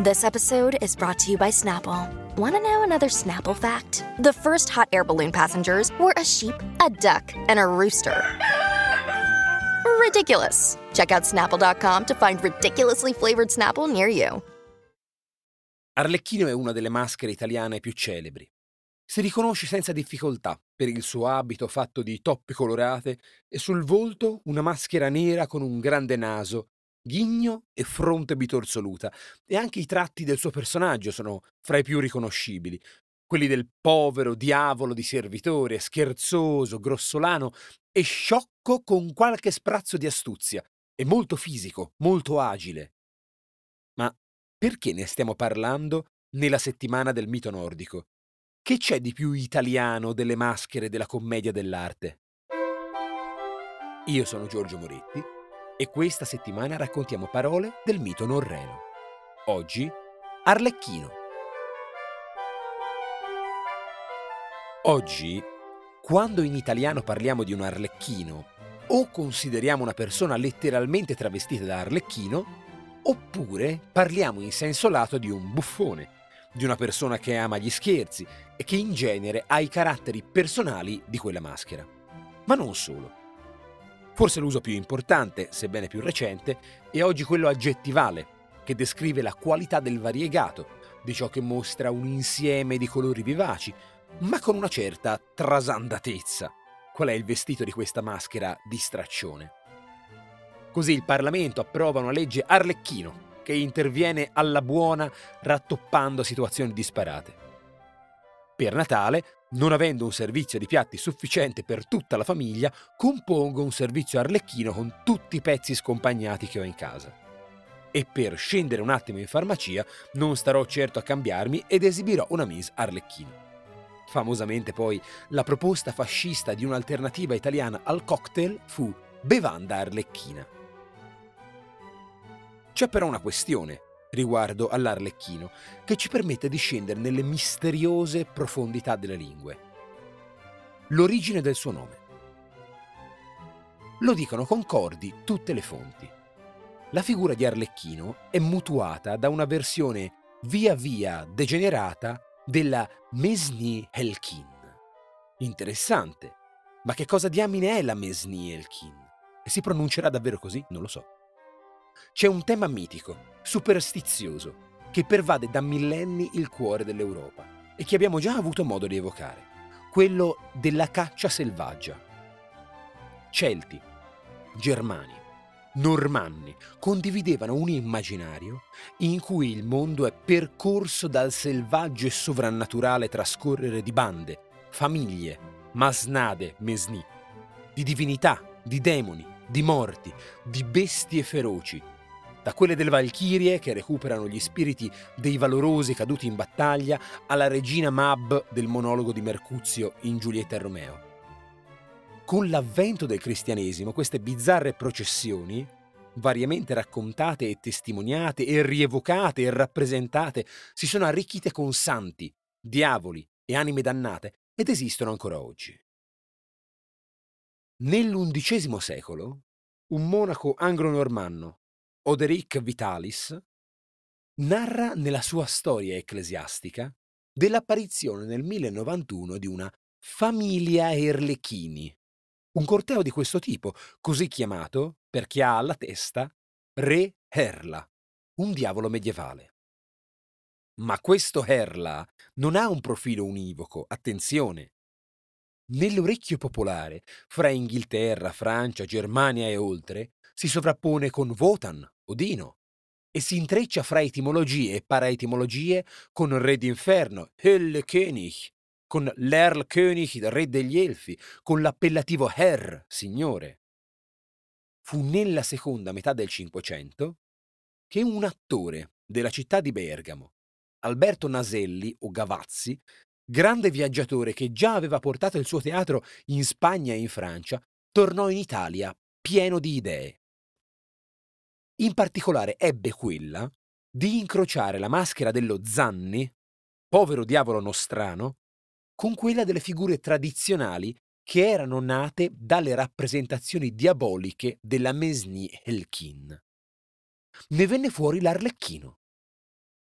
This episode is brought to you by Snapple. Want to know another Snapple fact? The first hot air balloon passengers were a sheep, a duck, and a rooster. Ridiculous. Check out snapple.com to find ridiculously flavored Snapple near you. Arlecchino è una delle maschere italiane più celebri. Si riconosce senza difficoltà per il suo abito fatto di toppe colorate e sul volto una maschera nera con un grande naso, ghigno e fronte bitorzoluta. E anche i tratti del suo personaggio sono fra i più riconoscibili. Quelli del povero diavolo di servitore, scherzoso, grossolano e sciocco con qualche sprazzo di astuzia. E molto fisico, molto agile. Ma perché ne stiamo parlando nella settimana del mito nordico? Che c'è di più italiano delle maschere della commedia dell'arte? Io sono Giorgio Moretti e questa settimana raccontiamo parole del mito norreno. Oggi Arlecchino. Oggi, quando in italiano parliamo di un arlecchino, o consideriamo una persona letteralmente travestita da arlecchino, oppure parliamo in senso lato di un buffone di una persona che ama gli scherzi e che in genere ha i caratteri personali di quella maschera. Ma non solo. Forse l'uso più importante, sebbene più recente, è oggi quello aggettivale, che descrive la qualità del variegato, di ciò che mostra un insieme di colori vivaci, ma con una certa trasandatezza. Qual è il vestito di questa maschera di straccione? Così il Parlamento approva una legge Arlecchino, che interviene alla buona rattoppando situazioni disparate. Per Natale, non avendo un servizio di piatti sufficiente per tutta la famiglia, compongo un servizio arlecchino con tutti i pezzi scompagnati che ho in casa. E per scendere un attimo in farmacia non starò certo a cambiarmi ed esibirò una mise arlecchino. Famosamente poi la proposta fascista di un'alternativa italiana al cocktail fu bevanda arlecchina. C'è però una questione riguardo all'arlecchino che ci permette di scendere nelle misteriose profondità delle lingue. L'origine del suo nome. Lo dicono concordi tutte le fonti. La figura di Arlecchino è mutuata da una versione via via degenerata della Mesni Helkin. Interessante, ma che cosa diamine è la Mesni Helkin? E si pronuncerà davvero così? Non lo so c'è un tema mitico, superstizioso, che pervade da millenni il cuore dell'Europa e che abbiamo già avuto modo di evocare, quello della caccia selvaggia. Celti, Germani, Normanni condividevano un immaginario in cui il mondo è percorso dal selvaggio e sovrannaturale trascorrere di bande, famiglie, masnade, mesni, di divinità, di demoni, di morti, di bestie feroci, da quelle delle Valchirie che recuperano gli spiriti dei valorosi caduti in battaglia alla regina Mab del monologo di Mercuzio in Giulietta e Romeo. Con l'avvento del cristianesimo queste bizzarre processioni, variamente raccontate e testimoniate e rievocate e rappresentate, si sono arricchite con santi, diavoli e anime dannate ed esistono ancora oggi. Nell'undicesimo secolo, un monaco anglo-normanno, Oderic Vitalis, narra nella sua storia ecclesiastica dell'apparizione nel 1091 di una famiglia Erlechini, un corteo di questo tipo, così chiamato perché ha alla testa Re Herla, un diavolo medievale. Ma questo Herla non ha un profilo univoco, attenzione. Nell'orecchio popolare, fra Inghilterra, Francia, Germania e oltre, si sovrappone con Wotan, Odino, e si intreccia fra etimologie e paraetimologie con Re d'inferno, König, con l'Erl König, re degli Elfi, con l'appellativo Herr, signore. Fu nella seconda metà del Cinquecento che un attore della città di Bergamo, Alberto Naselli o Gavazzi, grande viaggiatore che già aveva portato il suo teatro in Spagna e in Francia, tornò in Italia pieno di idee. In particolare ebbe quella di incrociare la maschera dello Zanni, povero diavolo nostrano, con quella delle figure tradizionali che erano nate dalle rappresentazioni diaboliche della Mesni Helkin. Ne venne fuori l'Arlecchino.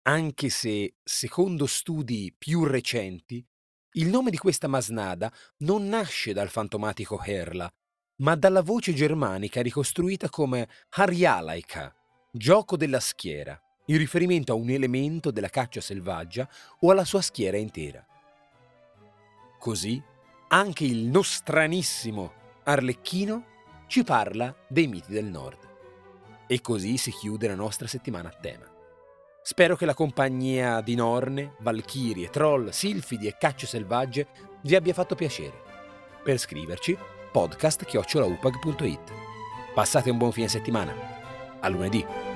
Anche se, secondo studi più recenti, il nome di questa masnada non nasce dal fantomatico Herla, ma dalla voce germanica ricostruita come Harjalaika, gioco della schiera, in riferimento a un elemento della caccia selvaggia o alla sua schiera intera. Così anche il nostranissimo Arlecchino ci parla dei miti del nord. E così si chiude la nostra settimana a tema. Spero che la compagnia di Norne, Valchirie, Troll, Silfidi e Cacce Selvagge vi abbia fatto piacere. Per scriverci, podcast-upag.it. Passate un buon fine settimana. A lunedì.